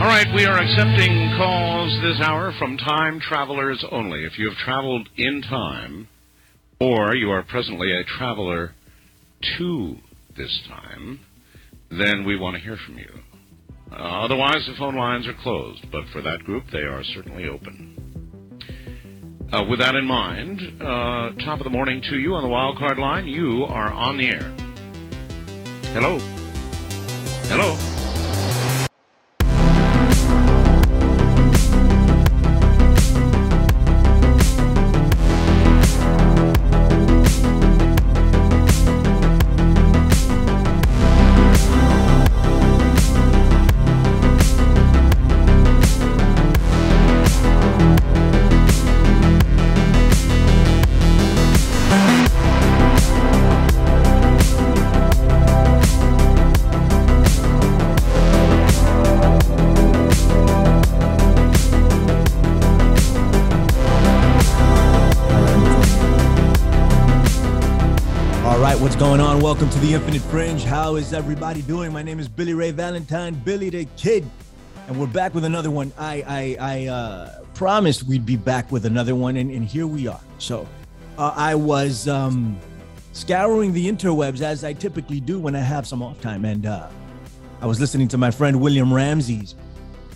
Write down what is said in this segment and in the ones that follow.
All right, we are accepting calls this hour from time travelers only. If you have traveled in time, or you are presently a traveler to this time, then we want to hear from you. Uh, otherwise, the phone lines are closed, but for that group, they are certainly open. Uh, with that in mind, uh, top of the morning to you on the wild card line. You are on the air. Hello. Hello. Welcome to the Infinite Fringe. How is everybody doing? My name is Billy Ray Valentine, Billy the Kid, and we're back with another one. I I, I uh, promised we'd be back with another one, and, and here we are. So uh, I was um, scouring the interwebs as I typically do when I have some off time, and uh, I was listening to my friend William Ramsey,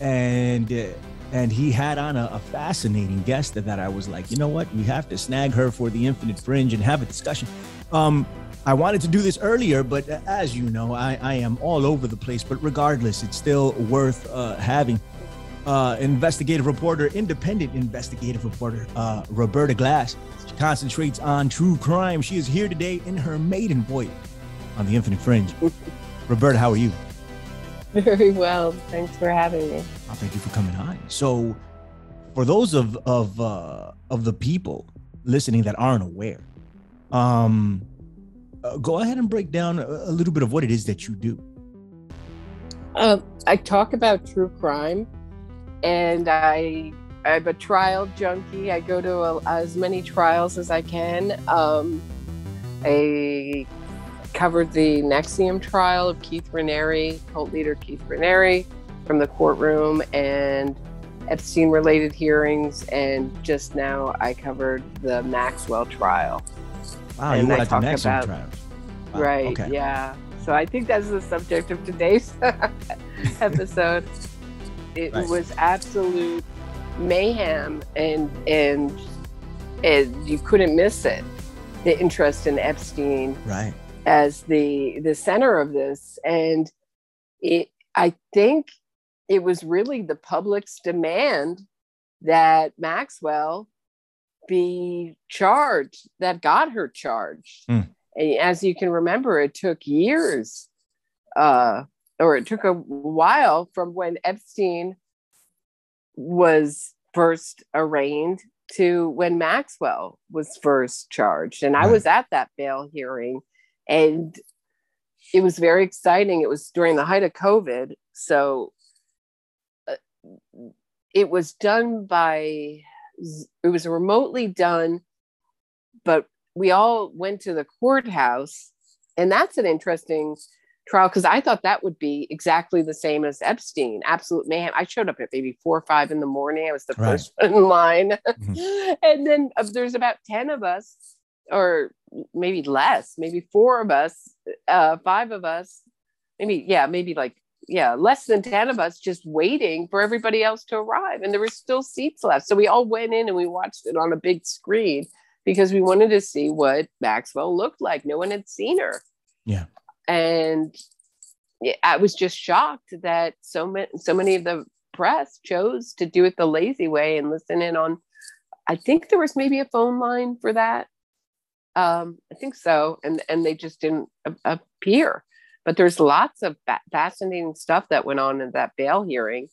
and uh, and he had on a, a fascinating guest that I was like, you know what, we have to snag her for the Infinite Fringe and have a discussion. Um, I wanted to do this earlier, but uh, as you know, I, I am all over the place. But regardless, it's still worth uh, having. Uh, investigative reporter, independent investigative reporter, uh, Roberta Glass. She concentrates on true crime. She is here today in her maiden voyage on the Infinite Fringe. Roberta, how are you? Very well. Thanks for having me. Oh, thank you for coming on. So, for those of of uh, of the people listening that aren't aware, um, uh, go ahead and break down a, a little bit of what it is that you do. Uh, I talk about true crime, and I I'm a trial junkie. I go to a, as many trials as I can. Um, I covered the NXIVM trial of Keith Raniere, cult leader Keith Raniere, from the courtroom, and Epstein-related hearings. And just now, I covered the Maxwell trial. Wow, And you at the talk next about- Wow, Right. Okay. Yeah. So I think that's the subject of today's episode. It Right. was absolute mayhem and and and you couldn't miss it. The interest in Epstein Right. as the the center of this and it I think it was really the public's demand that Maxwell be charged that got her charged. Hmm. And as you can remember, it took years, uh, or it took a while from when Epstein was first arraigned to when Maxwell was first charged. And I was at that bail hearing, and it was very exciting. It was during the height of COVID. So uh, it was done by, it was remotely done, but we all went to the courthouse. And that's an interesting trial because I thought that would be exactly the same as Epstein. Absolute mayhem. I showed up at maybe four or five in the morning. I was the Right. first one in line. Mhm. and then uh, there's about 10 of us, or maybe less, maybe four of us, uh, five of us, maybe, yeah, maybe like, yeah, less than 10 of us just waiting for everybody else to arrive. And there were still seats left. So we all went in and we watched it on a big screen because we wanted to see what Maxwell looked like. No one had seen her. Yeah. And I was just shocked that so many, so many of the press chose to do it the lazy way and listen in on. I think there was maybe a phone line for that. Um, I think so, and and they just didn't appear. But there's lots of fa- fascinating stuff that went on in that bail hearing.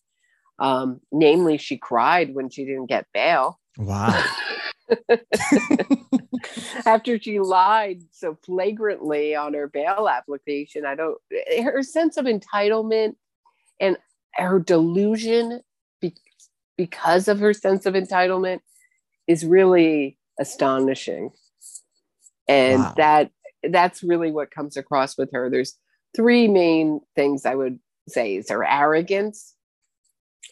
Um, namely, she cried when she didn't get bail Wow. after she lied so flagrantly on her bail application. I don't, her sense of entitlement and her delusion be, because of her sense of entitlement is really astonishing. And Wow. that that's really what comes across with her. There's three main things I would say is her arrogance,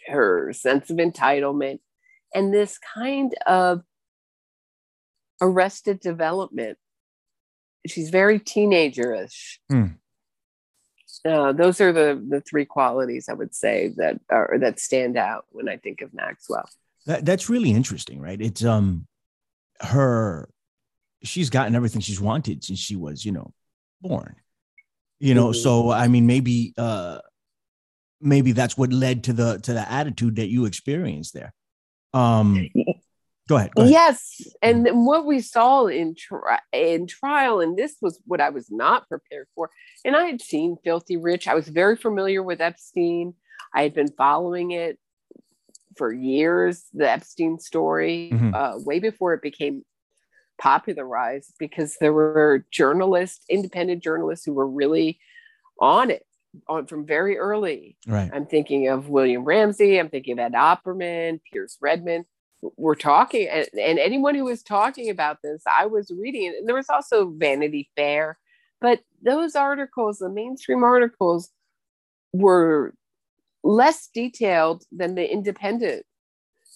her sense of entitlement, and this kind of arrested development. She's very teenagerish. Hmm. Uh, those are the the three qualities I would say that are that stand out when I think of Maxwell. That, that's really interesting, right? It's um her she's gotten everything she's wanted since she was, you know, born. You know, Mhm. so I mean maybe uh maybe that's what led to the to the attitude that you experienced there. Um go ahead. Go ahead. Yes, and then what we saw in tri- in trial, and this was what I was not prepared for. And I had seen Filthy Rich. I was very familiar with Epstein. I had been following it for years, the Epstein story, Mhm. uh, way before it became popularized, because there were journalists, independent journalists, who were really on it on from very early. Right. I'm thinking of William Ramsey. I'm thinking of Ed Opperman, Pierce Redmond. We're talking, and, and anyone who was talking about this, I was reading it. And there was also Vanity Fair, but those articles, the mainstream articles, were less detailed than the independent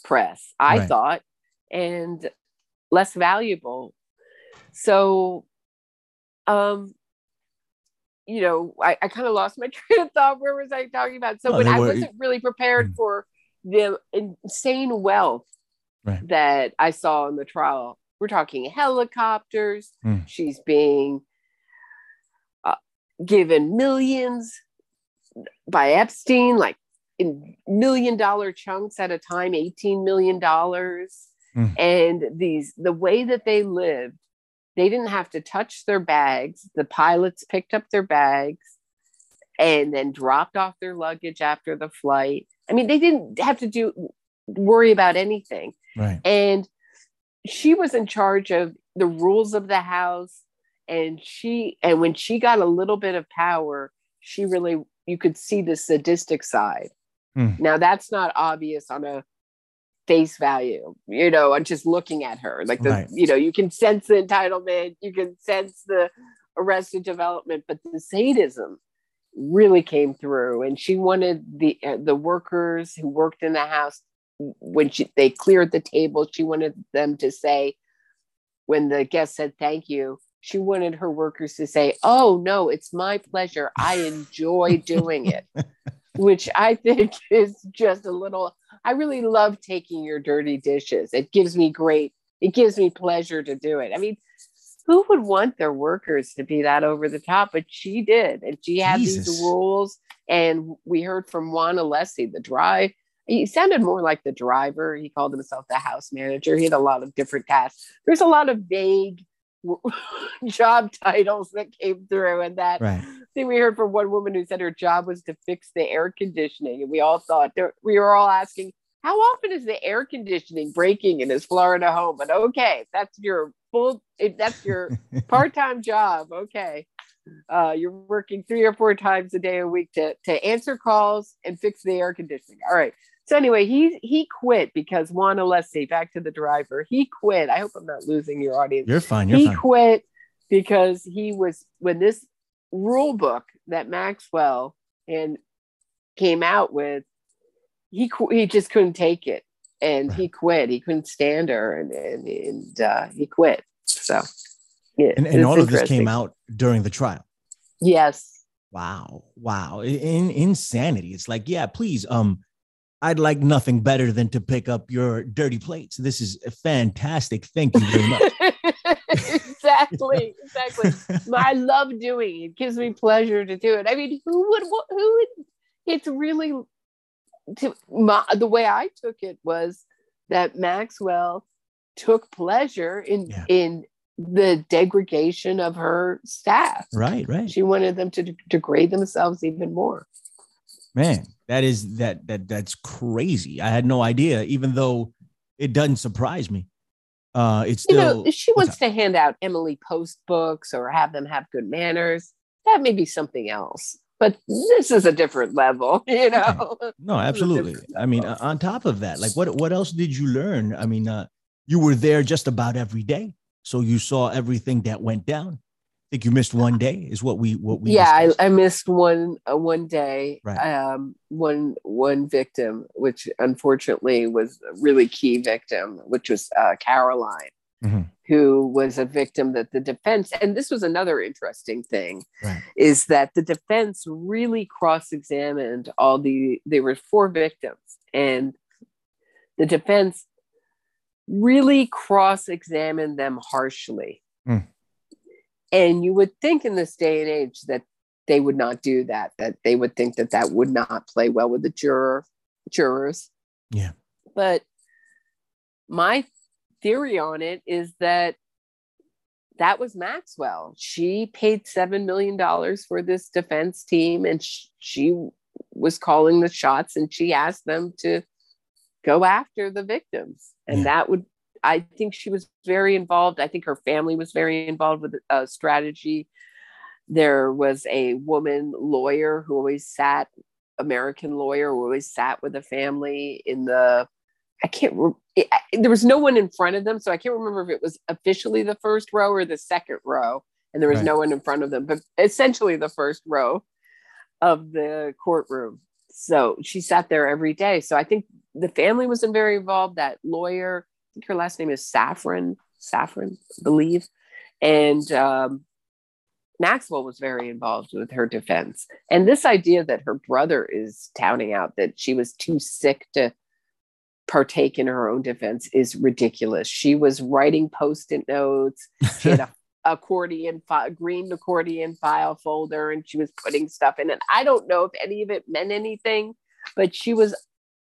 press, I Right. thought, and less valuable. So, um, you know, I, I kind of lost my train of thought. Where was I talking about? So No, when I were- wasn't really prepared Mm. for the insane wealth Right. that I saw in the trial. We're talking helicopters. Mm. She's being uh, given millions by Epstein, like in million dollar chunks at a time, $18 million. Mm. And these, the way that they lived, they didn't have to touch their bags. The pilots picked up their bags and then dropped off their luggage after the flight. I mean, they didn't have to do worry about anything. Right. And she was in charge of the rules of the house. And she, and when she got a little bit of power, she really, you could see the sadistic side. Hmm. Now, that's not obvious on a face value, you know, on just looking at her. Like the, Right. you know, you can sense the entitlement, you can sense the arrested development, but the sadism really came through. And she wanted the uh, the workers who worked in the house when she, they cleared the table, she wanted them to say, when the guest said thank you, she wanted her workers to say, "Oh no, it's my pleasure. I enjoy doing it." Which I think is just a little. I really love taking your dirty dishes. It gives me great. It gives me pleasure to do it. I mean, who would want their workers to be that over the top? But she did, and she had Jesus. these rules. And we heard from Juan Alessi, the drive. He sounded more like the driver. He called himself the house manager. He had a lot of different tasks. There's a lot of vague job titles that came through, and that Right. I we heard from one woman who said her job was to fix the air conditioning, and we all thought we were all asking, how often is the air conditioning breaking in his Florida home? But okay, that's your full, that's your part-time job, okay. Uh, you're working three or four times a day a week to to answer calls and fix the air conditioning. All right. So anyway, he he quit because Juan Alessi, back to the driver, he quit. I hope I'm not losing your audience You're fine. You're fine. he fine. quit because he was when this rule book that Maxwell and came out with, he he just couldn't take it and he quit. He couldn't stand her and and, and uh, he quit. So yeah, and and all of this came out during the trial. Yes. Wow. Wow. In insanity. It's like, yeah, please. Um, I'd like nothing better than to pick up your dirty plates. This is fantastic. Thank you very much. exactly. Exactly. I love doing it. It gives me pleasure to do it. I mean, who would who would it's really to my, the way I took it was that Maxwell took pleasure in Yeah. in the degradation of her staff. right, right. She wanted them to de- degrade themselves even more. Man, that is that that that's crazy. I had no idea, even though it doesn't surprise me. Uh it's You know, if she wants to hand out Emily Post books or have them have good manners, that may be something else. But this is a different level, you know. No, absolutely. I mean, uh, on top of that, like what what else did you learn? I mean, uh, you were there just about every day, so you saw everything that went down. Think you missed one day is what we what we yeah I. I missed one uh, one day Right. um one one victim which unfortunately was a really key victim which was uh, Carolyn Mhm. who was a victim that the defense and this was another interesting thing Right. is that the defense really cross-examined all the there were four victims and the defense really cross-examined them harshly. And you would think in this day and age that they would not do that that they would think that that would not play well with the juror jurors Yeah. but my theory on it is that that was maxwell she paid seven million dollars for this defense team and sh- she was calling the shots and she asked them to go after the victims and Yeah. that would i think she was very involved. I think her family was very involved with uh, strategy. There was a woman lawyer who always sat american lawyer who always sat with the family in the i can't it, I, there was no one in front of them so i can't remember if it was officially the first row or the second row and there was Right. no one in front of them but essentially the first row of the courtroom. So she sat there every day. So i think the family was very involved that lawyer think her last name is saffron saffron I believe. And um, maxwell was very involved with her defense. And this idea that her brother is touting out that she was too sick to partake in her own defense is ridiculous. She was writing post-it notes. She had a accordion green accordion file folder and she was putting stuff in it. I don't know if any of it meant anything but she was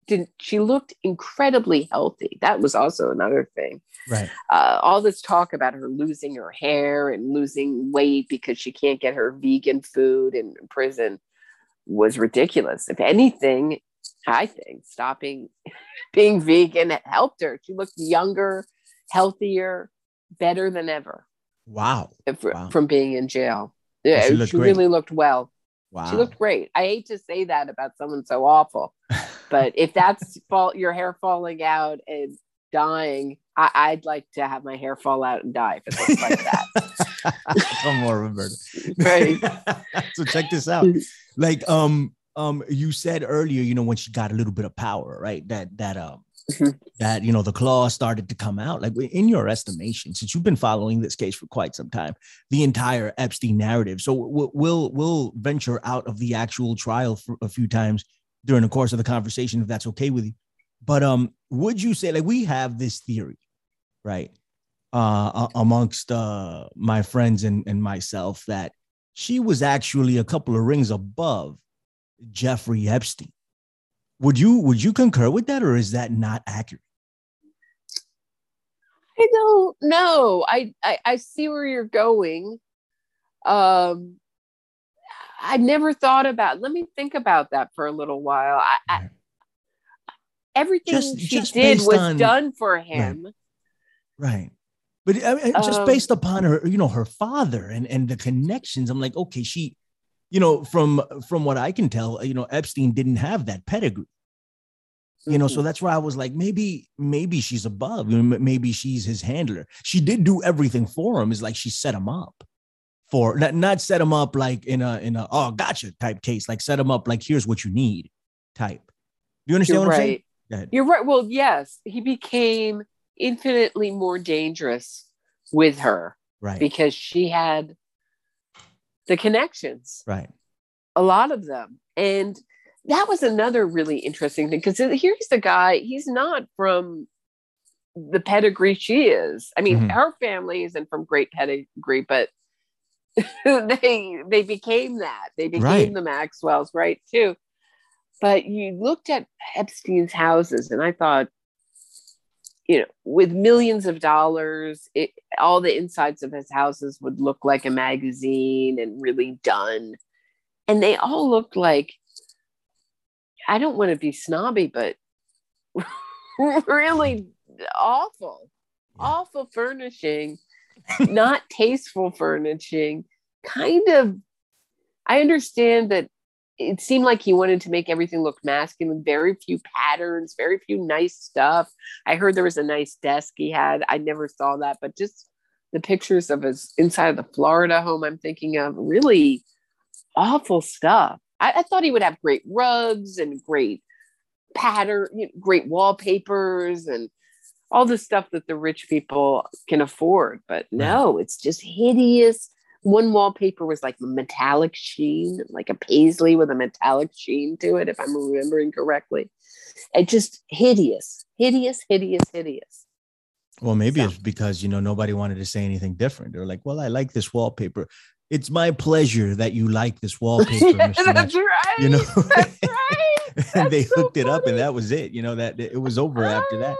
did she looked incredibly healthy that was also another thing right. uh, all this talk about her losing her hair and losing weight because she can't get her vegan food in prison was ridiculous if anything i think stopping being vegan helped her she looked younger healthier better than ever Wow. if- Wow. from being in jail. she Yeah, she, really looked well. Wow. She looked great. I hate to say that about someone so awful, but if that's fall, your hair falling out and dying, I, I'd like to have my hair fall out and die if it looks like that. I'm more of a bird. Right. so check this out. Like um um you said earlier, you know, when she got a little bit of power, right? That that um Mhm. that you know the claws started to come out. Like in your estimation, since you've been following this case for quite some time, the entire Epstein narrative. So we'll we'll, we'll venture out of the actual trial for a few times during the course of the conversation, if that's okay with you. But um, would you say like we have this theory, right? Uh, amongst uh my friends and and myself that she was actually a couple of rings above Jeffrey Epstein. Would you would you concur with that, or is that not accurate? I don't know. I, I I see where you're going. Um, I never thought about. Let me think about that for a little while. I, I everything Just- she just did was on- done for him. Right. But I mean, just Um, based upon her, you know, her father and and the connections, I'm like, okay, she, you know, from from what I can tell, you know, Epstein didn't have that pedigree. You know, so Mhm. that's why I was like, maybe, maybe she's above. You know, m- maybe she's his handler. She did do everything for him. Is like she set him up for not, not set him up like in a in a oh gotcha type case, like set him up like here's what you need type. Do you understand You're what I'm saying? right. Go ahead. You're right. Well, yes, he became infinitely more dangerous with her Right. because she had the connections, right. a lot of them. And that was another really interesting thing because here's the guy, he's not from the pedigree she is. I mean, Mhm. her family isn't from great pedigree, but they they became that. They became Right. the Maxwells, right? Too. But you looked at Epstein's houses, and I thought, you know, with millions of dollars, it, all the insides of his houses would look like a magazine and really done. And they all looked like, I don't want to be snobby, but really awful, awful furnishing, not tasteful furnishing. Kind of, I understand that it seemed like he wanted to make everything look masculine, very few patterns, very few nice stuff. I heard there was a nice desk he had. I never saw that, but just the pictures of his inside of the Florida home, I'm thinking of really awful stuff. I, I thought he would have great rugs and great pattern, you know, great wallpapers and all the stuff that the rich people can afford. But no, it's just hideous. One wallpaper was like metallic sheen, like a paisley with a metallic sheen to it, if I'm remembering correctly. It just hideous, hideous, hideous, hideous. Well, maybe so. it's because you know nobody wanted to say anything different. They're like, "Well, I like this wallpaper. It's my pleasure that you like this wallpaper." yeah, Mr. that's right. You know, that's right. and they hooked it up, and that was it. You know that it was over after that.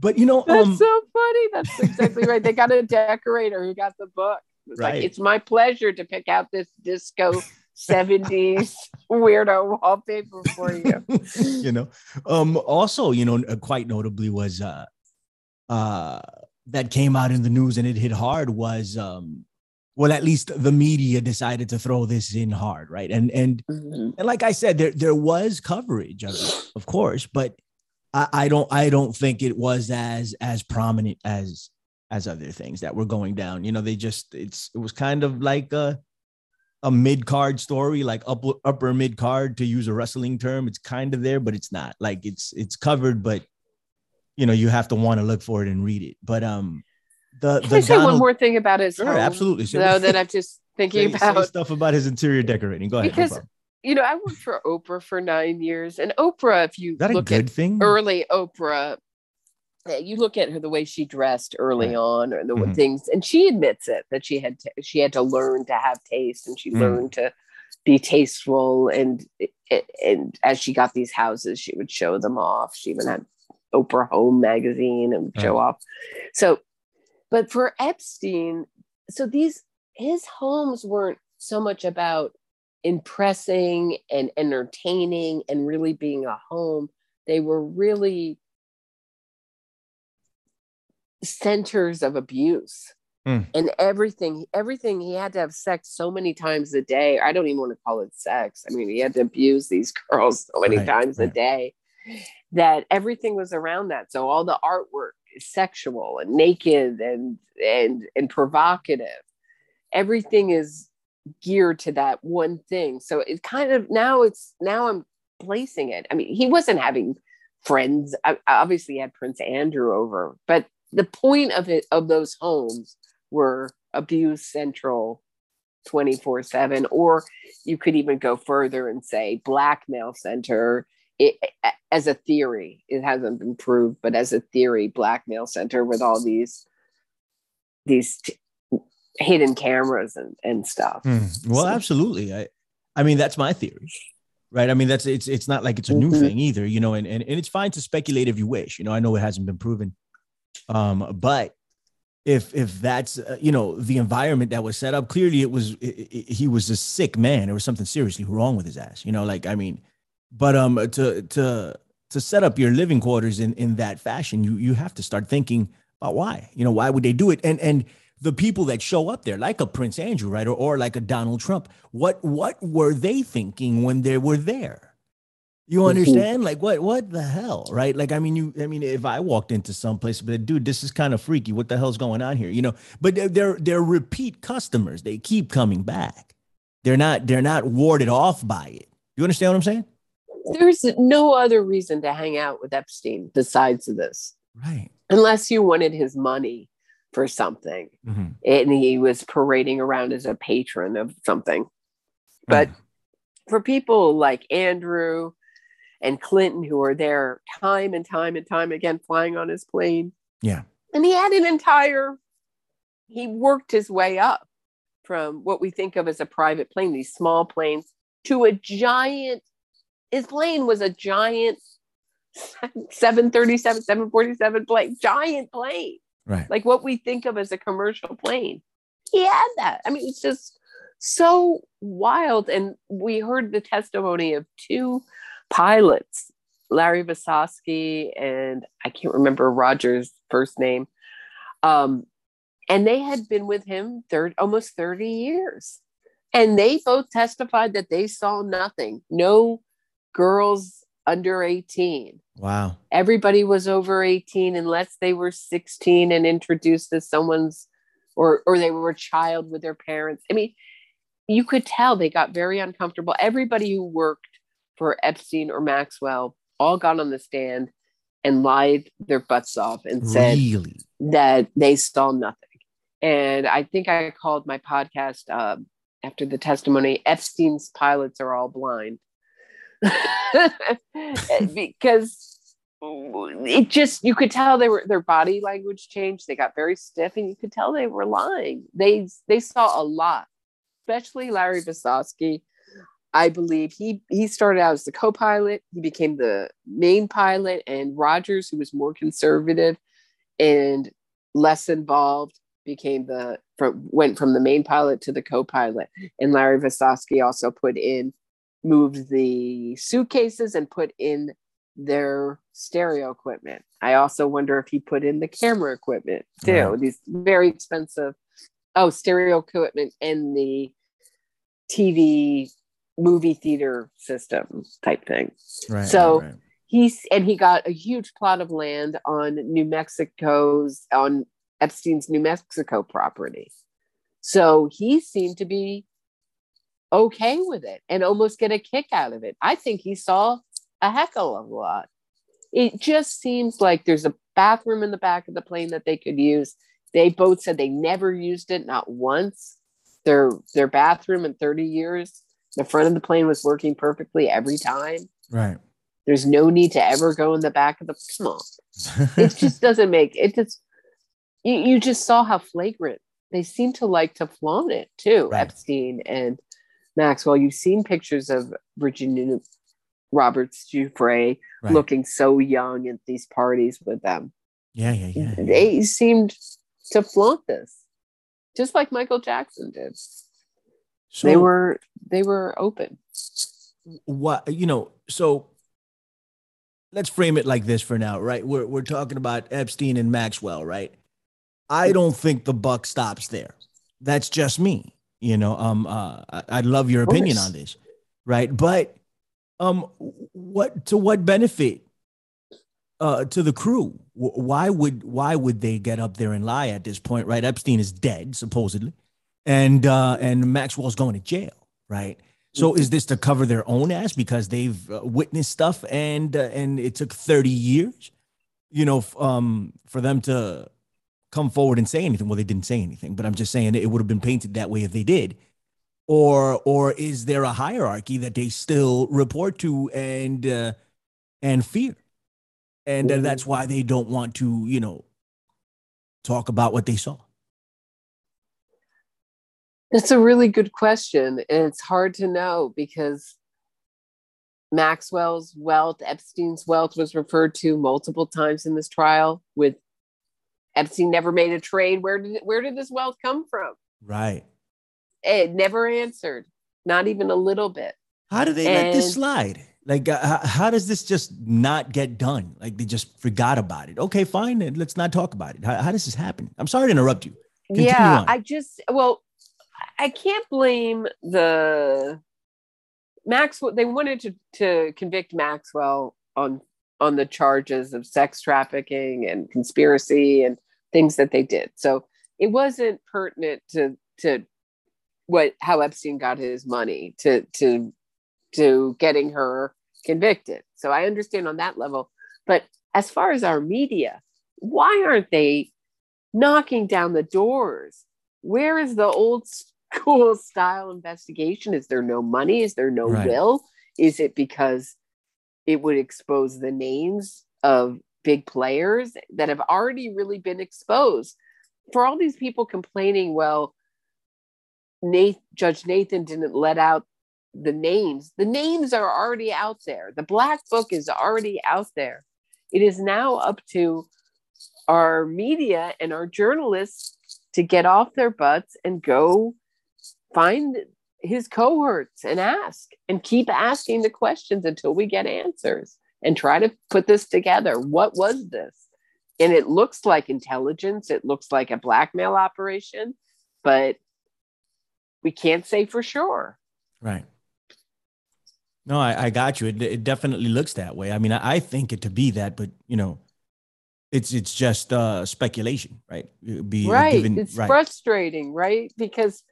But you know, that's um, so funny. That's exactly right. They got a decorator who got the book. It's right. like it's my pleasure to pick out this disco 70s weirdo wallpaper for you. you know, um, also, you know, quite notably was uh uh that came out in the news and it hit hard was um well at least the media decided to throw this in hard right and and mm-hmm. and like i said there there was coverage of of course but I, I don't I don't think it was as as prominent as as other things that were going down. You know, they just it's it was kind of like a a mid card story, like upper upper mid card to use a wrestling term. It's kind of there, but it's not. Like it's it's covered, but you know you have to want to look for it and read it. But um, the can the I say Donald, one more thing about his sure, home, absolutely. So that I'm just thinking say, about say stuff about his interior decorating. Go ahead. Because no you know, I worked for Oprah for nine years, and Oprah, if you that look at thing? early Oprah, eh, you look at her the way she dressed early right. on, or the mm-hmm. things, and she admits it that she had to, she had to learn to have taste, and she mm. learned to be tasteful, and eh, eh, and as she got these houses, she would show them off. She even had Oprah Home magazine and show off. So, but for Epstein, so these his homes weren't so much about impressing and entertaining and really being a home. They were really centers of abuse. Mm. And everything, everything he had to have sex so many times a day. I don't even want to call it sex. I mean, he had to abuse these girls so many right, times right. a day that everything was around that. So all the artwork is sexual and naked and and and provocative. Everything is geared to that one thing. So it kind of now it's now I'm placing it. I mean, he wasn't having friends. I, obviously, had Prince Andrew over, but the point of it of those homes were abuse central 24 7 or you could even go further and say blackmail center it, as a theory it hasn't been proved but as a theory blackmail center with all these these t- hidden cameras and, and stuff. Mm. Well, so. absolutely. I, I mean, that's my theory, right? I mean, that's it's it's not like it's a new mm-hmm. thing either, you know. And, and and it's fine to speculate if you wish. You know, I know it hasn't been proven, um, but if if that's uh, you know the environment that was set up, clearly it was it, it, he was a sick man. There was something seriously wrong with his ass. You know, like I mean, but um, to to to set up your living quarters in in that fashion, you you have to start thinking about why. You know, why would they do it? And and the people that show up there, like a Prince Andrew, right, or, or like a Donald Trump, what what were they thinking when they were there? You mm-hmm. understand? Like what what the hell, right? Like I mean, you I mean, if I walked into some place, but dude, this is kind of freaky. What the hell's going on here? You know, but they're, they're they're repeat customers. They keep coming back. They're not they're not warded off by it. You understand what I'm saying? There's no other reason to hang out with Epstein besides this. Right. Unless you wanted his money for something. Mm-hmm. and he was parading around as a patron of something. But mm. for people like andrew and clinton who are there time and time and time again flying on his plane. Yeah. And he had an entire he worked his way up from what we think of as a private plane these small planes to a giant his plane was a giant 737 747 plane giant plane Right. Like what we think of as a commercial plane. He had that. I mean, it's just so wild. And we heard the testimony of two pilots, Larry Visoski and I can't remember Roger's first name. Um, and they had been with him third almost 30 years. And they both testified that they saw nothing, no girls under 18. Wow. Everybody was over 18 unless they were 16 and introduced as someone's or or they were a child with their parents. I mean, you could tell they got very uncomfortable. Everybody who worked for Epstein or Maxwell all got on the stand and lied their butts off and said really? that they saw nothing. And I think I called my podcast uh, after the testimony Epstein's pilots are all blind. because it just you could tell they were their body language changed. They got very stiff and you could tell they were lying. They they saw a lot especially larry Visoski. i believe he he started out as the co-pilot. He became the main pilot and rogers who was more conservative and less involved became the from went from the main pilot to the co-pilot. And larry Visoski also put in moved the suitcases and put in their stereo equipment. I also wonder if he put in the camera equipment too. Right. These very expensive oh stereo equipment and the TV movie theater system type thing. Right. So right, he's and he got a huge plot of land on New Mexico's on Epstein's New Mexico property. So he seemed to be okay with it and almost get a kick out of it. I think he saw a heck of a lot. It just seems like there's a bathroom in the back of the plane that they could use. They both said they never used it, not once. Their their bathroom in 30 years, the front of the plane was working perfectly every time. Right. There's no need to ever go in the back of the small. it just doesn't make it just you, you just saw how flagrant they seem to like to flaunt it too, right. Epstein and Maxwell. You've seen pictures of Virginia Roberts Giuffre right. looking so young at these parties with them. Yeah, yeah, yeah. They seemed to flaunt this, just like Michael Jackson did. So they were they were open. What you know? So let's frame it like this for now, right? We're we're talking about Epstein and Maxwell, right? I don't think the buck stops there. That's just me. You know, um, uh, I'd love your opinion on this, right? But um, what to what benefit uh, to the crew? Why would why would they get up there and lie at this point? Right, Epstein is dead supposedly, and uh, and Maxwell's going to jail. Right. So is this to cover their own ass because they've uh, witnessed stuff and uh, and it took thirty years, you know, f- um, for them to come forward and say anything? Well, they didn't say anything, but I'm just saying it would have been painted that way if they did or or is there a hierarchy that they still report to and uh, and fear? And uh, that's why they don't want to you know talk about what they saw. That's a really good question and it's hard to know because maxwell's wealth epstein's wealth was referred to multiple times in this trial with epstein never made a trade. Where did where did this wealth come from? Right it never answered, not even a little bit. How do they and, let this slide? Like, uh, how does this just not get done? Like, they just forgot about it. Okay, fine. Let's not talk about it. How, how does this happen? I'm sorry to interrupt you. Continue yeah, on. I just, well, I can't blame the Maxwell. They wanted to, to convict Maxwell on on the charges of sex trafficking and conspiracy and things that they did. So it wasn't pertinent to to what how Epstein got his money to to to getting her convicted. So I understand on that level. But as far as our media, why aren't they knocking down the doors? Where is the old school style investigation? Is there no money? Is there no right. will? Is it because it would expose the names of big players that have already really been exposed? For all these people complaining, well, Nathan, Judge Nathan didn't let out the names. The names are already out there. The black book is already out there. It is now up to our media and our journalists to get off their butts and go find his cohorts and ask and keep asking the questions until we get answers and try to put this together. What was this? And it looks like intelligence, it looks like a blackmail operation, but we can't say for sure. Right. No, I, I got you. It, it definitely looks that way. I mean, I, I think it to be that, but you know, it's it's just uh speculation, right? Be right. Given, it's right. frustrating, right? Because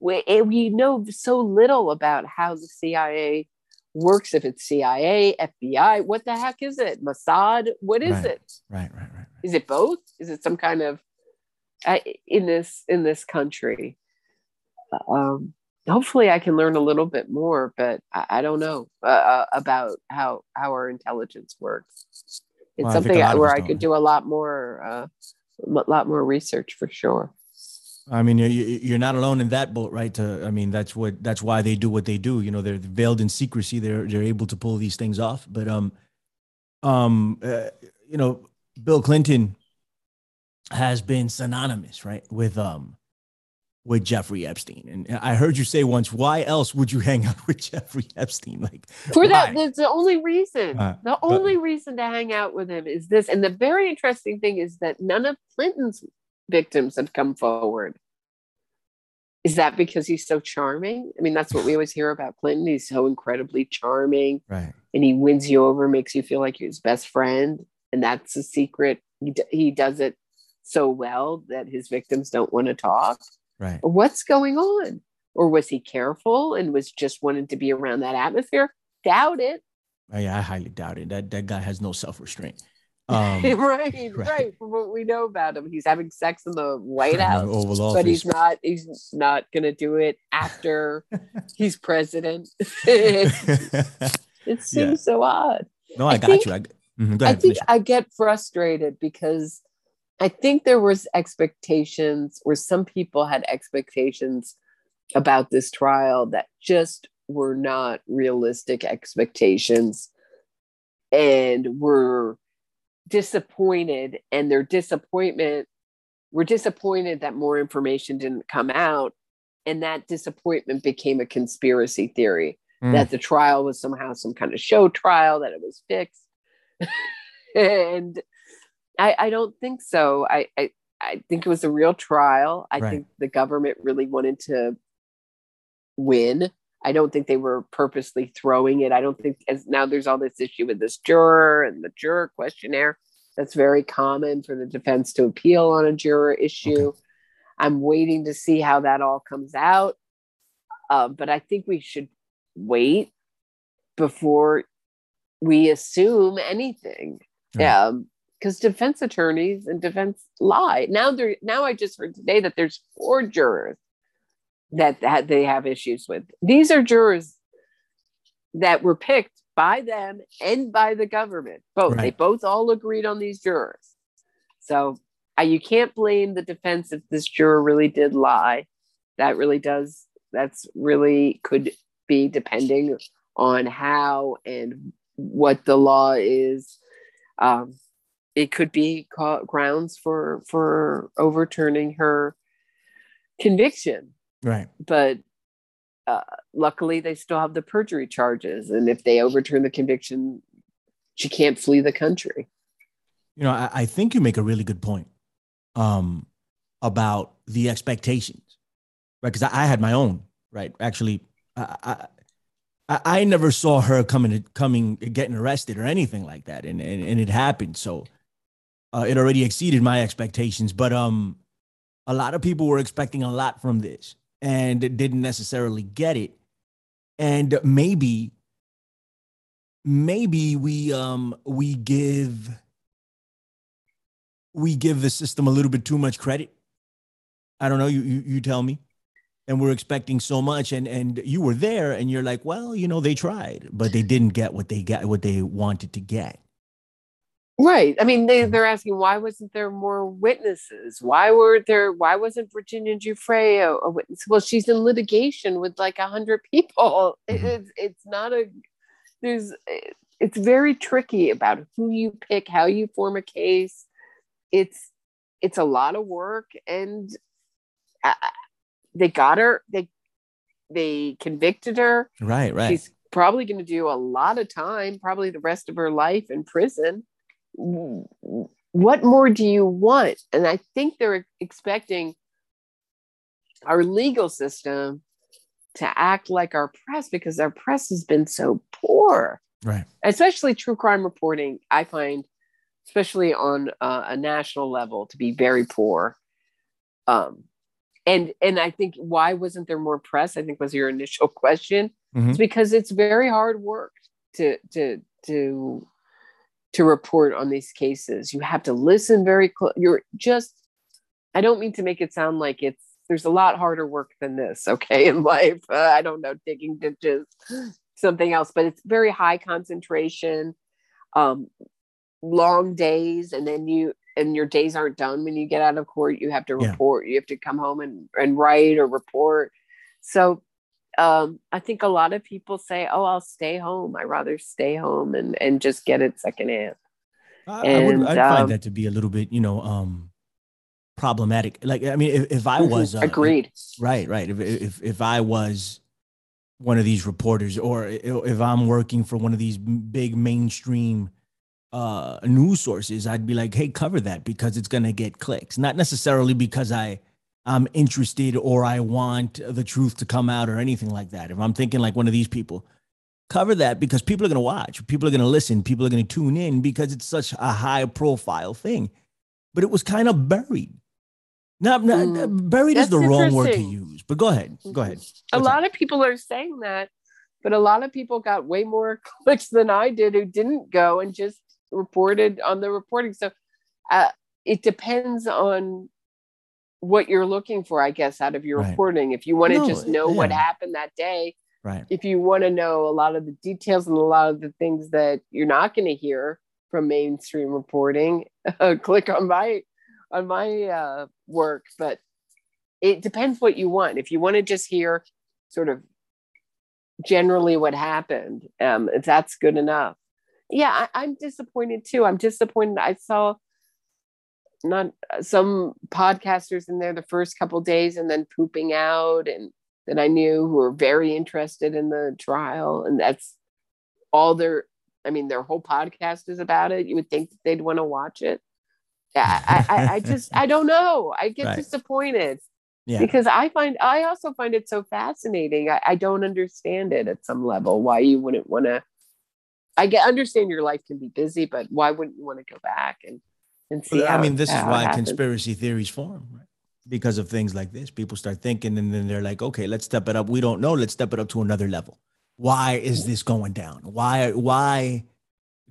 we we know so little about how the CIA works. If it's CIA, FBI, what the heck is it? Mossad? What is right. it? Right, right, right, right. Is it both? Is it some kind of uh, in this in this country? Um, hopefully I can learn a little bit more, but I, I don't know uh, uh about how how our intelligence works. It's well, something where I could do a lot more, uh, a lot more research for sure. I mean, you're not alone in that boat, right? To, I mean, that's what that's why they do what they do. You know, they're veiled in secrecy. They're they're able to pull these things off. But um, um, uh, you know, Bill Clinton has been synonymous, right, with um with Jeffrey Epstein. And I heard you say once, why else would you hang out with Jeffrey Epstein? Like for why? that, that's the only reason. Uh, the only but, reason to hang out with him is this. And the very interesting thing is that none of Clinton's victims have come forward. Is that because he's so charming? I mean, that's what we always hear about Clinton. He's so incredibly charming. Right. And he wins you over, makes you feel like you're his best friend. And that's the secret. He, he does it so well that his victims don't want to talk Right. What's going on? Or was he careful and was just wanted to be around that atmosphere? Doubt it. Oh, yeah, I highly doubt it. That that guy has no self restraint. Um, right, right, right, From what we know about him, he's having sex in the White House, but he's not. He's not going to do it after he's president. it seems yeah. so odd. No, I, I got think, you. I, mm-hmm, ahead, I think I get frustrated because I think there was expectations, or some people had expectations about this trial that just were not realistic expectations and were disappointed and their disappointment were disappointed that more information didn't come out and that disappointment became a conspiracy theory mm. that the trial was somehow some kind of show trial that it was fixed and I, I don't think so. I, I, I think it was a real trial. I right. think the government really wanted to win. I don't think they were purposely throwing it. I don't think as now there's all this issue with this juror and the juror questionnaire. That's very common for the defense to appeal on a juror issue. Okay. I'm waiting to see how that all comes out. Uh, but I think we should wait before we assume anything. Yeah. Um, because defense attorneys and defense lie. Now there now I just heard today that there's four jurors that, that they have issues with. These are jurors that were picked by them and by the government. Both. Right. They both all agreed on these jurors. So uh, you can't blame the defense if this juror really did lie. That really does. That's really could be depending on how and what the law is. Um, it could be grounds for for overturning her conviction. Right. But uh, luckily they still have the perjury charges and if they overturn the conviction she can't flee the country. You know i, I think you make a really good point um, about the expectations right? Because I, I, had my own right? Actually I, I, I never saw her coming coming getting arrested or anything like that and, and, and it happened. So uh, it already exceeded my expectations, but um, a lot of people were expecting a lot from this and didn't necessarily get it. And maybe, maybe we um we give we give the system a little bit too much credit. I don't know. You you, you tell me. And we're expecting so much, and and you were there, and you're like, well, you know, they tried, but they didn't get what they got, what they wanted to get. Right. I mean, they, they're asking why wasn't there more witnesses? Why were there? Why wasn't Virginia Giuffre a, a witness? Well, she's in litigation with like a hundred people. Mm-hmm. It's it's not a. There's. It's very tricky about who you pick, how you form a case. It's it's a lot of work, and I, they got her. They they convicted her. Right. Right. She's probably going to do a lot of time, probably the rest of her life in prison what more do you want? And I think they're expecting our legal system to act like our press because our press has been so poor. Right. Especially true crime reporting, I find especially on uh, a national level, to be very poor. Um, and and I think why wasn't there more press? I think was your initial question. Mm-hmm. It's because it's very hard work to to to to report on these cases. You have to listen very close. You're just. I don't mean to make it sound like it's there's a lot harder work than this. Okay, in life, uh, I don't know, digging ditches, something else, but it's very high concentration, um, long days, and then you and your days aren't done when you get out of court. You have to report. Yeah. You have to come home and and write or report. So um, I think a lot of people say, "Oh, I'll stay home. I rather stay home and and just get it secondhand." I, and, I would um, find that to be a little bit, you know, um, problematic. Like, I mean, if, if I mm-hmm. was uh, agreed, right, right. If, if if I was one of these reporters, or if I'm working for one of these big mainstream uh, news sources, I'd be like, "Hey, cover that because it's gonna get clicks." Not necessarily because I I'm interested or I want the truth to come out or anything like that. If I'm thinking like one of these people, cover that because people are going to watch, people are going to listen, people are going to tune in because it's such a high profile thing. But it was kind of buried. Not, not mm, buried is the wrong word to use, but go ahead. Go ahead. What's a lot of people are saying that, but a lot of people got way more clicks than I did who didn't go and just reported on the reporting. So uh, it depends on what you're looking for, I guess, out of your right. reporting. If you want to no, just know yeah. what happened that day, right? If you want to know a lot of the details and a lot of the things that you're not going to hear from mainstream reporting, click on my on my uh, work. But it depends what you want. If you want to just hear sort of generally what happened, um, if that's good enough. Yeah, I, I'm disappointed too. I'm disappointed. I saw not uh, some podcasters in there the first couple days and then pooping out and that I knew who were very interested in the trial and that's all their I mean their whole podcast is about it. You would think that they'd want to watch it. I, I, I just I don't know. I get right. disappointed. Yeah. Because I find I also find it so fascinating. I, I don't understand it at some level why you wouldn't want to I get understand your life can be busy, but why wouldn't you want to go back and and see. I mean, this is why conspiracy theories form, right? Because of things like this, people start thinking, and then they're like, "Okay, let's step it up. We don't know. Let's step it up to another level. Why is this going down? Why? Why?"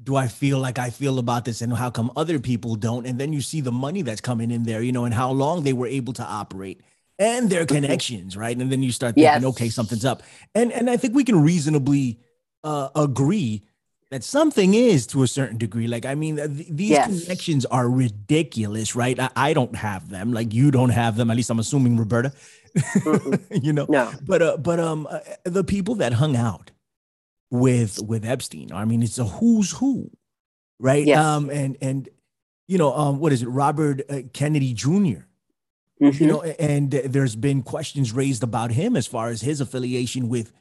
do I feel like I feel about this and how come other people don't? And then you see the money that's coming in there, you know, and how long they were able to operate and their mm-hmm. connections, right? And then you start thinking, yes. okay, something's up. And and I think we can reasonably uh, agree that something is to a certain degree. Like, I mean, th- these yes. connections are ridiculous, right? I-, I, don't have them. Like, you don't have them. At least I'm assuming, Roberta. you know, no. But uh, but um, uh, the people that hung out with with Epstein, I mean, it's a who's who, right? Yes. Um, and and you know, um, what is it, Robert uh, Kennedy junior mm-hmm. You know, and there's been questions raised about him as far as his affiliation with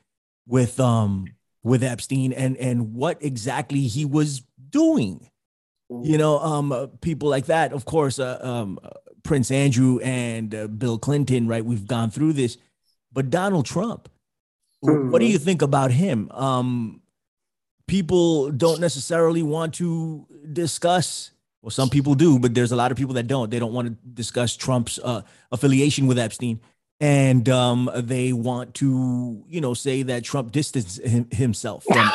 with um with Epstein and and what exactly he was doing. You know, um, uh, people like that. Of course, uh, um, uh, Prince Andrew and uh, Bill Clinton. Right, we've gone through this, but Donald Trump. Mm-hmm. What do mm-hmm. you think about him? Um, people don't necessarily want to discuss. Well, some people do, but there's a lot of people that don't. They don't want to discuss Trump's uh, affiliation with Epstein and um, they want to, you know, say that Trump distanced him, himself from.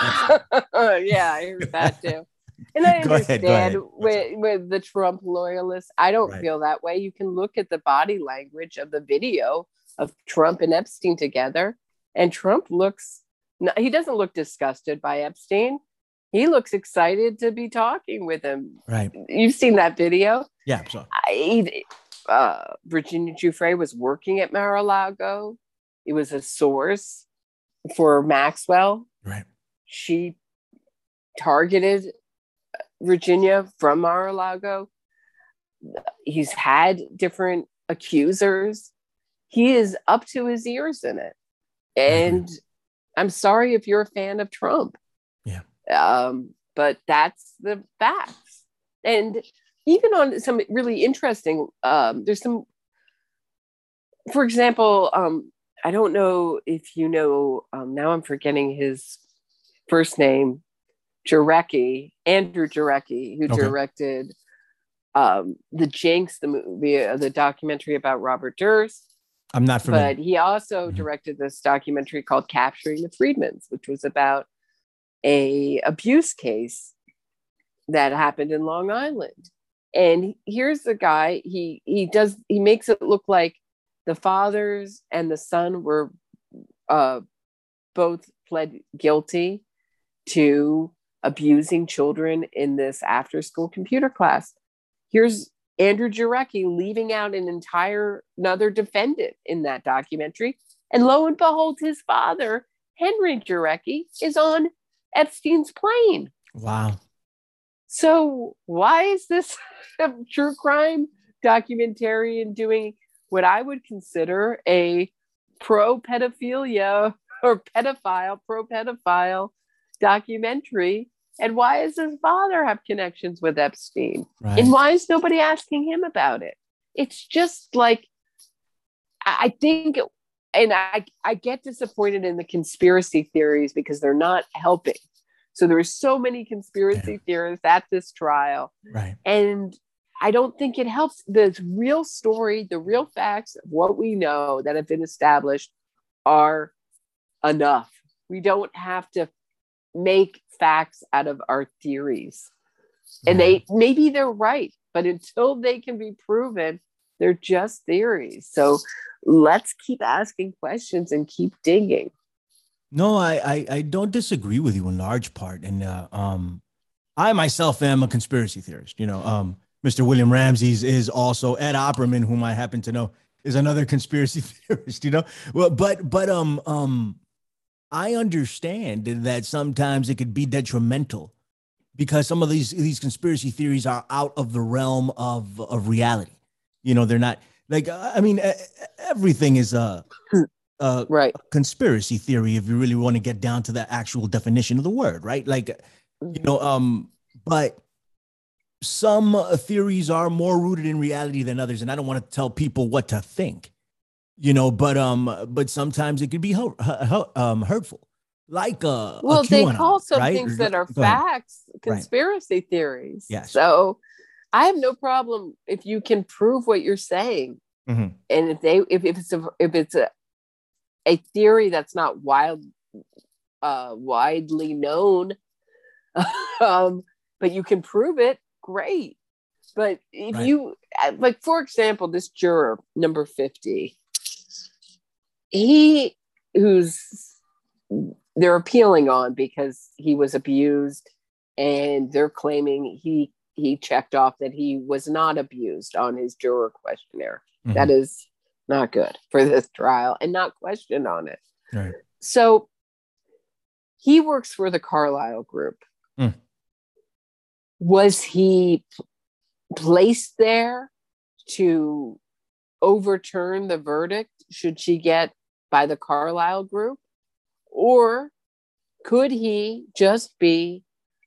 yeah, I heard that too. And I understand ahead, with with the Trump loyalists, I don't right. feel that way. You can look at the body language of the video of Trump and Epstein together, and Trump looks he doesn't look disgusted by Epstein. He looks excited to be talking with him. Right. You've seen that video. Yeah. So. I, uh, Virginia Giuffre was working at Mar-a-Lago. It was a source for Maxwell. Right. She targeted Virginia from Mar-a-Lago. He's had different accusers. He is up to his ears in it. And I'm sorry if you're a fan of Trump. Yeah. Um, but that's the facts. And even on some really interesting um, there's some for example um, i don't know if you know um, now i'm forgetting his first name Jarecki, Andrew Jarecki, who Okay. directed um, the Jinx, the movie, uh, the documentary about Robert Durst. I'm not familiar. But he also Mhm. directed this documentary called "Capturing the Friedmans," which was about a abuse case that happened in Long Island. And here's the guy. He he does he makes it look like the fathers and the son were uh, both pled guilty to abusing children in this after school computer class. Here's Andrew Jarecki leaving out an entire another defendant in that documentary. And lo and behold, his father, Henry Jarecki, is on Epstein's plane. wow. So why is this true crime documentarian doing what I would consider a pro pedophilia or pedophile, pro pedophile documentary? And why does his father have connections with Epstein? Right. And why is nobody asking him about it? It's just like I I think and I, I get disappointed in the conspiracy theories because they're not helping. So there are so many conspiracy theorists at this trial, right. and I don't think it helps. The real story, the real facts of what we know that have been established are enough. We don't have to make facts out of our theories. And they maybe they're right, but until they can be proven, they're just theories. So let's keep asking questions and keep digging. No, I, I I don't disagree with you in large part, and uh, um, I myself am a conspiracy theorist. You know, um, Mr. William Ramsey is also Ed Opperman, whom I happen to know is another conspiracy theorist. You know, well, but but um um, I understand that sometimes it could be detrimental because some of these these conspiracy theories are out of the realm of of reality. You know, they're not like I mean, everything is a. Uh, Right. conspiracy theory if you really want to get down to the actual definition of the word right like you know um but some uh, theories are more rooted in reality than others and i don't want to tell people what to think you know but um but sometimes it could be hu- hu- um hurtful like uh a well they QAnon, call some right? things that are facts conspiracy theories Yes. so i have no problem if you can prove what you're saying Mhm. and if they if, if it's a if it's a a theory that's not wild uh widely known um but you can prove it great but if Right. you uh, like for example this juror number 50 he who's they're appealing on because he was abused and they're claiming he he checked off that he was not abused on his juror questionnaire Mhm. that is not good for this trial and not questioned on it Right. so he works for the Carlyle Group Hmm. was he placed there to overturn the verdict should she get by the Carlyle Group or could he just be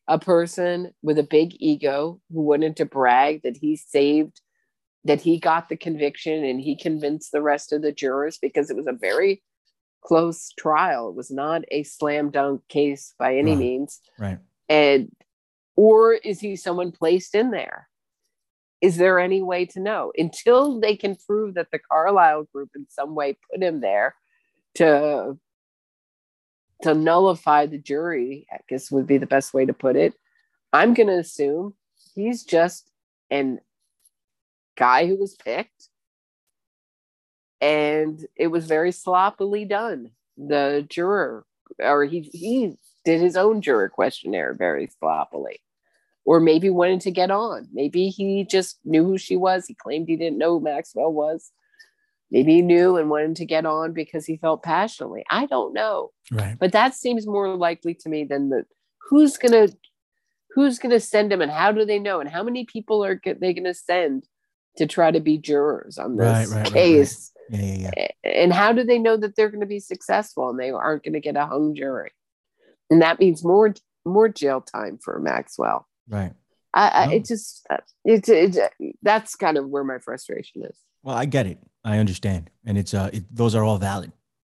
a person with a big ego who wanted to brag that he saved that he got the conviction and he convinced the rest of the jurors because it was a very close trial. It was not a slam dunk case by any Right. means. right. And or is he someone placed in there? Is there any way to know? Until they can prove that the Carlyle Group in some way put him there to to nullify the jury i guess would be the best way to put it i'm going to assume he's just an guy who was picked. And it was very sloppily done. The juror or he he did his own juror questionnaire very sloppily. Or maybe wanted to get on. Maybe he just knew who she was. He claimed he didn't know who maxwell was. Maybe he knew and wanted to get on because he felt passionately. I don't know. Right. But that seems more likely to me than the who's gonna who's gonna send him and how do they know? And how many people are they gonna send to try to be jurors on this Right, right, right, right. case yeah yeah yeah and how do they know that they're going to be successful and they aren't going to get a hung jury and that means more more jail time for maxwell right i, I No. it just it's it, that's kind of where my frustration is Well, I get it. I understand, and it's uh, it, those are all valid,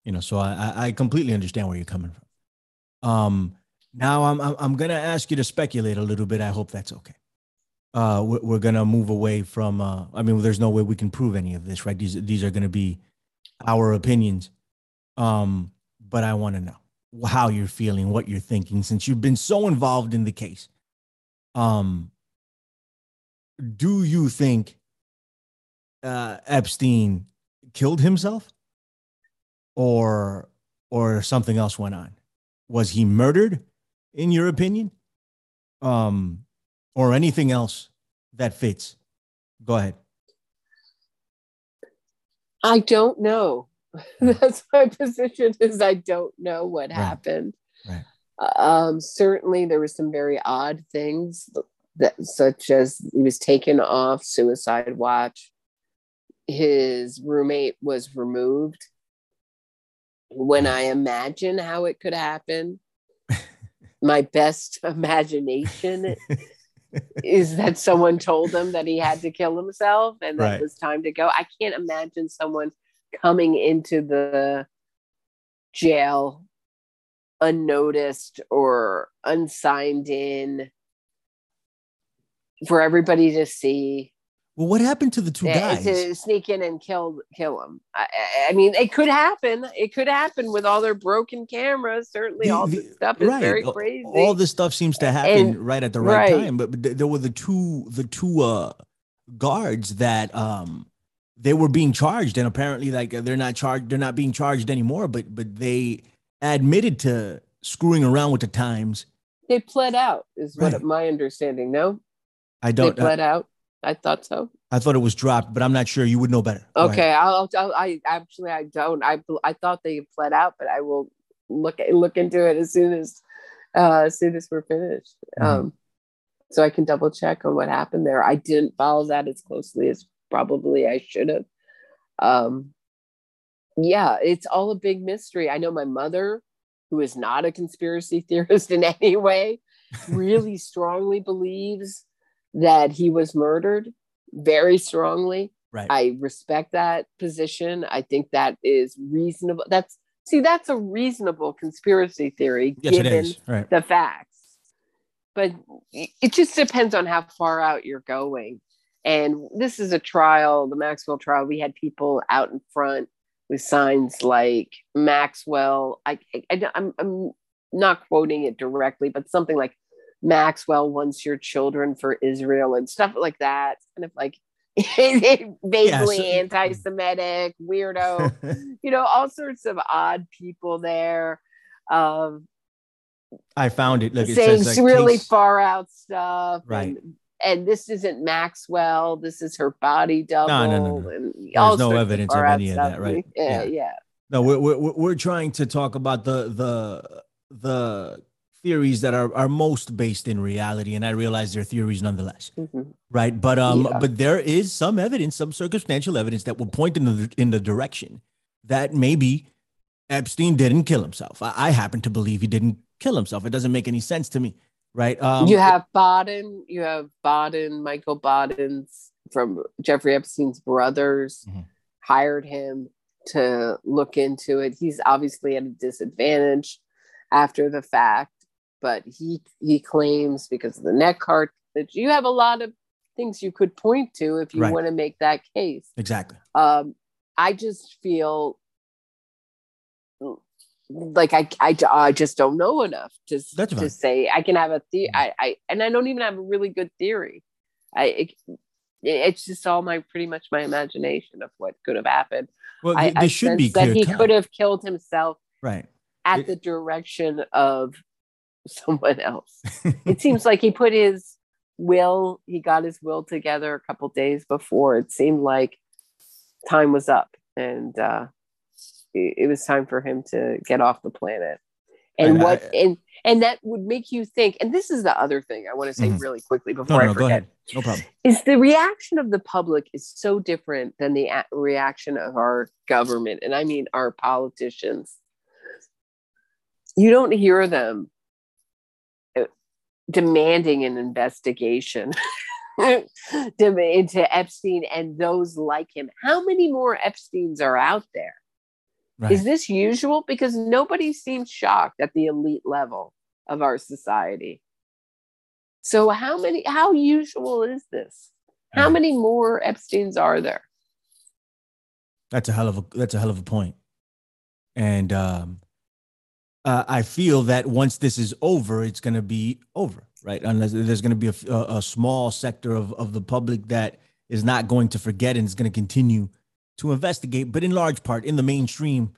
you know. So I, I I completely understand where you're coming from. Um, Now I'm I'm, I'm gonna ask you to speculate a little bit. I hope that's okay. Uh, we're, we're gonna move away from. Uh, I mean, there's no way we can prove any of this, right? These these are gonna be our opinions. Um, but I want to know how you're feeling, what you're thinking, since you've been so involved in the case. Um, do you think uh, Epstein killed himself, or or something else went on? Was he murdered, in your opinion, um, or anything else that fits? Go ahead. I don't know. That's my position. Is I don't know what right. happened. Right. Um, certainly, there were some very odd things that, such as he was taken off suicide watch. His roommate was removed. When I imagine how it could happen, my best imagination is that someone told him that he had to kill himself and that right. it was time to go. I can't imagine someone coming into the jail unnoticed or unsigned in for everybody to see. Well, what happened to the two guys? To sneak in and kill kill them. I, I, mean, it could happen. It could happen with all their broken cameras. Certainly, the, all the, this stuff is right. very crazy. All this stuff seems to happen and, right at the right, right, time. But, but there were the two the two uh guards that um they were being charged and apparently like they're not charged they're not being charged anymore but but they admitted to screwing around with the times they pled out is right. what my understanding no i don't they pled uh, out i thought so. I thought it was dropped but i'm not sure. You would know better. Go okay I'll, I'll, i actually i don't. I i thought they pled out but i will look look into it as soon as uh as soon as we're finished. Mm-hmm. um so i can double check on what happened there. I didn't follow that as closely as probably I should have. Um, yeah, it's all a big mystery. I know my mother, who is not a conspiracy theorist in any way, really strongly believes that he was murdered very strongly. Right. I respect that position. I think that is reasonable. That's see, that's a reasonable conspiracy theory yes, given right. the facts. But it just depends on how far out you're going. And this is a trial, the Maxwell trial. We had people out in front with signs like Maxwell. I, I, I'm, I'm not quoting it directly, but something like Maxwell wants your children for Israel and stuff like that. Kind of like vaguely yeah, so, anti-Semitic, weirdo, you know, all sorts of odd people there. Um, I found it. Look, it saying says, like, really far out stuff, right? And, and this isn't Maxwell. This is her body double. No, no, no. no. There's no evidence of, any of that, right? Yeah, yeah. yeah. No, we're, we're we're trying to talk about the the the theories that are are most based in reality, and I realize they're theories nonetheless, mm-hmm. right? But um, yeah. but there is some evidence, some circumstantial evidence that will point in the in the direction that maybe Epstein didn't kill himself. I, I happen to believe he didn't kill himself. It doesn't make any sense to me right? Um, you have Baden, you have Baden, Michael Baden's from Jeffrey Epstein's brothers mm-hmm. hired him to look into it. He's obviously at a disadvantage after the fact, but he he claims because of the neck card that you have a lot of things you could point to if you right. want to make that case. Exactly. Um, I just feel like I, I, I just don't know enough to, That's to say I can have a theory. I, I, and I don't even have a really good theory. I, it, it's just all my pretty much my imagination of what could have happened. Well, I, I should be that he could have killed himself, right, at it, the direction of someone else. it seems like he put his will, he got his will together a couple days before. It seemed like time was up, and uh, it was time for him to get off the planet and what I, and and that would make you think and this is the other thing i want to say mm-hmm. really quickly before no, no, i forget no problem is the reaction of the public is so different than the a- reaction of our government and i mean our politicians you don't hear them demanding an investigation into epstein and those like him how many more epsteins are out there Right. Is this usual? Because nobody seems shocked at the elite level of our society. So how many how usual is this? How many more Epsteins are there? That's a hell of a that's a hell of a point. And um uh, I feel that once this is over, it's going to be over, right? Unless there's going to be a, a, a, small sector of, of the public that is not going to forget and is going to continue to investigate. But in large part, in the mainstream,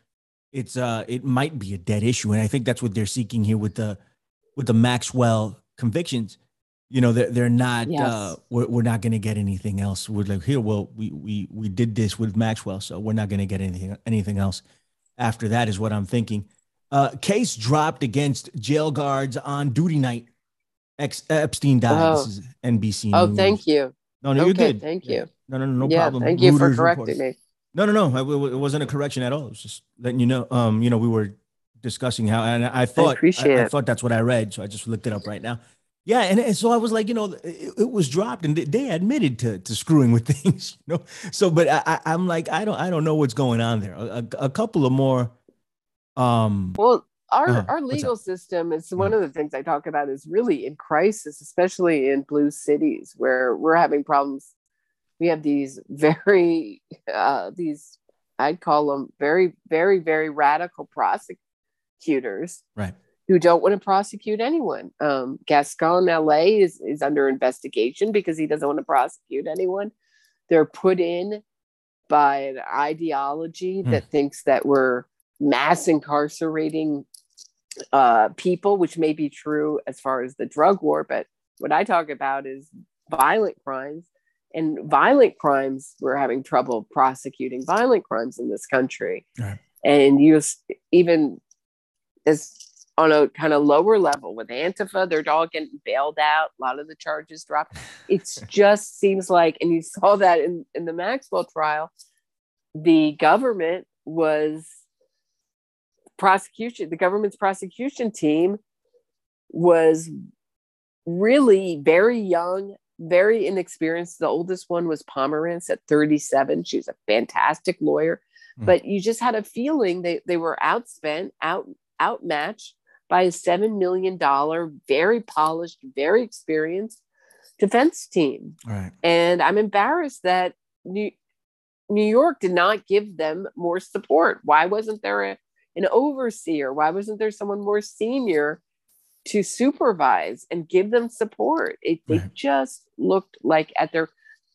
it's uh, it might be a dead issue, and I think that's what they're seeking here with the with the Maxwell convictions. You know, they're they're not. Uh, yes. Uh, we're, we're not going to get anything else. We're like here. Well, we we we did this with Maxwell, so we're not going to get anything anything else after that. Is what I'm thinking. Uh, case dropped against jail guards on duty night. Ex- Epstein died. Oh. This is NBC. Oh, thank you. No, no, you're good. Thank you. No, no, no, no yeah, problem. Thank you for correcting me. No, no, no. It wasn't a correction at all. It was just letting you know. Um, you know, we were discussing how, and I thought, I, I, I thought that's what I read, so I just looked it up right now. Yeah, and, and so I was like, you know, it, it, was dropped, and they admitted to to screwing with things, you know. So, but I, I'm like, I don't, I don't know what's going on there. A, a couple of more. Um. Well, our uh, our legal system is one of the things I talk about is really in crisis, especially in blue cities where we're having problems. We have these very uh, these I'd call them very very very radical prosecutors, right? Who don't want to prosecute anyone. Um, Gascon, LA, is is under investigation because he doesn't want to prosecute anyone. They're put in by an ideology hmm. that thinks that we're mass incarcerating uh, people, which may be true as far as the drug war, but what I talk about is violent crimes. And violent crimes, we're having trouble prosecuting violent crimes in this country. Right. And you even as on a kind of lower level with Antifa, they're all getting bailed out. A lot of the charges dropped. It just seems like, and you saw that in, in the Maxwell trial, the government was prosecution, the government's prosecution team was really very young, very inexperienced. The oldest one was Pomerantz at 37. She was a fantastic lawyer, mm. but you just had a feeling they, they were outspent, out outmatched by a $7 million, very polished, very experienced defense team. Right. And I'm embarrassed that New, New York did not give them more support. Why wasn't there a an overseer? Why wasn't there someone more senior to supervise and give them support? It, right. They just looked like at their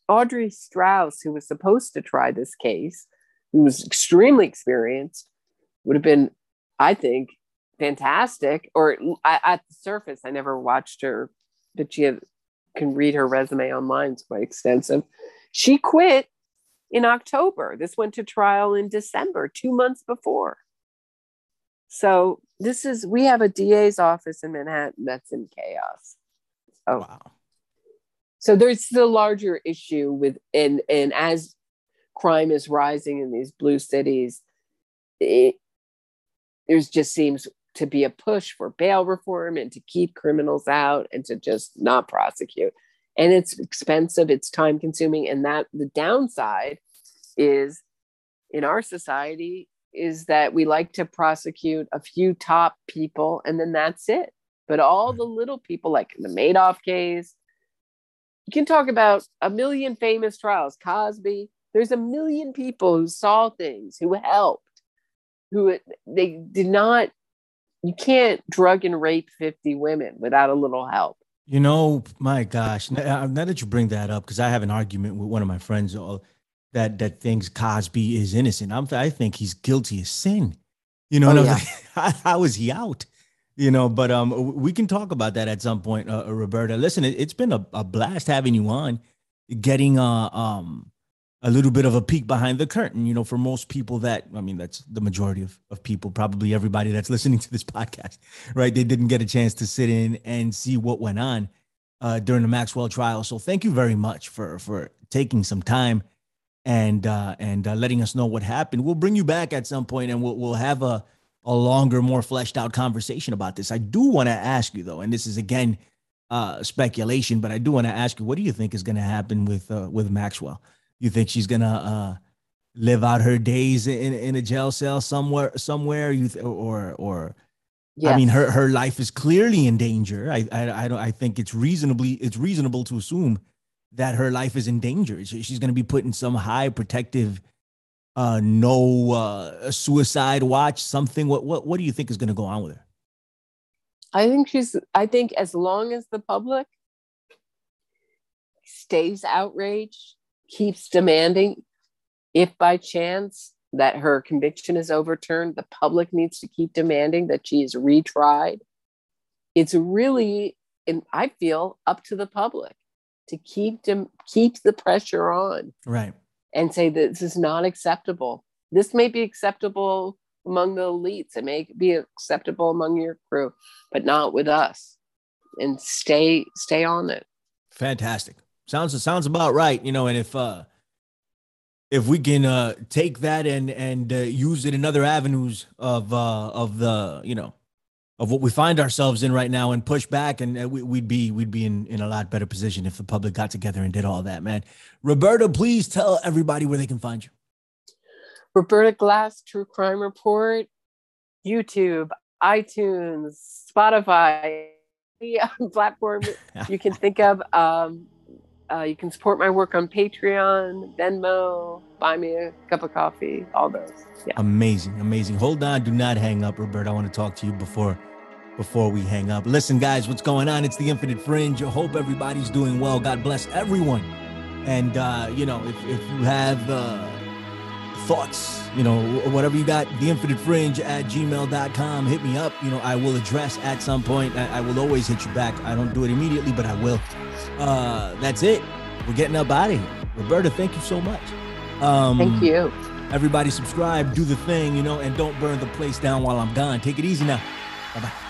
Audrey Strauss, who was supposed to try this case, who was extremely experienced, would have been, I think, fantastic. Or at the surface, I never watched her, but she had, can read her resume online. It's quite extensive. She quit in October. This went to trial in December, two months before. So this is we have a DA's office in Manhattan that's in chaos. Oh wow. So there's the larger issue with and and as crime is rising in these blue cities, it there's just seems to be a push for bail reform and to keep criminals out and to just not prosecute. And it's expensive, it's time consuming, and that the downside is in our society is that we like to prosecute a few top people and then that's it. But all the little people, like the Madoff case, you can talk about a million famous trials, Cosby. There's a million people who saw things, who helped, who they did not. You can't drug and rape 50 women without a little help. You know, my gosh, now, now that you bring that up, because I have an argument with one of my friends all that that thinks Cosby is innocent. I'm, I think he's guilty of sin. You know, oh, yeah. like, how is he out? You know, but um, we can talk about that at some point, uh, Roberta. Listen, it, has been a, a blast having you on, getting uh um a little bit of a peek behind the curtain. You know, for most people that I mean, that's the majority of, of people, probably everybody that's listening to this podcast, right? They didn't get a chance to sit in and see what went on uh, during the Maxwell trial. So thank you very much for for taking some time and uh, and uh, letting us know what happened. We'll bring you back at some point, and we'll we'll have a a longer, more fleshed out conversation about this. I do want to ask you though, and this is again uh, speculation, but I do want to ask you, what do you think is going to happen with uh, with Maxwell? You think she's gonna uh, live out her days in in a jail cell somewhere somewhere? You th- or or Yes. I mean, her her life is clearly in danger. I I I, don't, I think it's reasonably it's reasonable to assume that her life is in danger. She's going to be put in some high protective, uh, no uh, suicide watch, something. What what what do you think is going to go on with her? I think she's. I think as long as the public stays outraged, keeps demanding, if by chance that her conviction is overturned, the public needs to keep demanding that she is retried. It's really, and I feel, up to the public to keep them keep the pressure on, right, and say that this is not acceptable. This may be acceptable among the elites. It may be acceptable among your crew, but not with us. And stay stay on it. Fantastic. Sounds sounds about right. You know, and if uh if we can uh take that and and uh, use it in other avenues of uh of the you know of what we find ourselves in right now and push back and uh, we, would be we'd be in in a lot better position if the public got together and did all that man. Roberta please tell everybody where they can find you. Roberta glass true crime report youtube itunes spotify platform you can think of um uh, you can support my work on Patreon, Venmo, buy me a cup of coffee, all those. Yeah. Amazing, amazing. Hold on, do not hang up, Robert. I want to talk to you before before we hang up. Listen, guys, what's going on? It's the Infinite Fringe. I hope everybody's doing well. God bless everyone. And uh, you know, if, if you have uh, thoughts, you know, whatever you got, the infinite fringe at gmail.com. Hit me up. You know, I will address at some point. I, I will always hit you back. I don't do it immediately, but I will. Uh, that's it. We're getting up out of here. Roberta, thank you so much. Um, thank you. Everybody subscribe, do the thing, you know, and don't burn the place down while I'm gone. Take it easy now. Bye bye.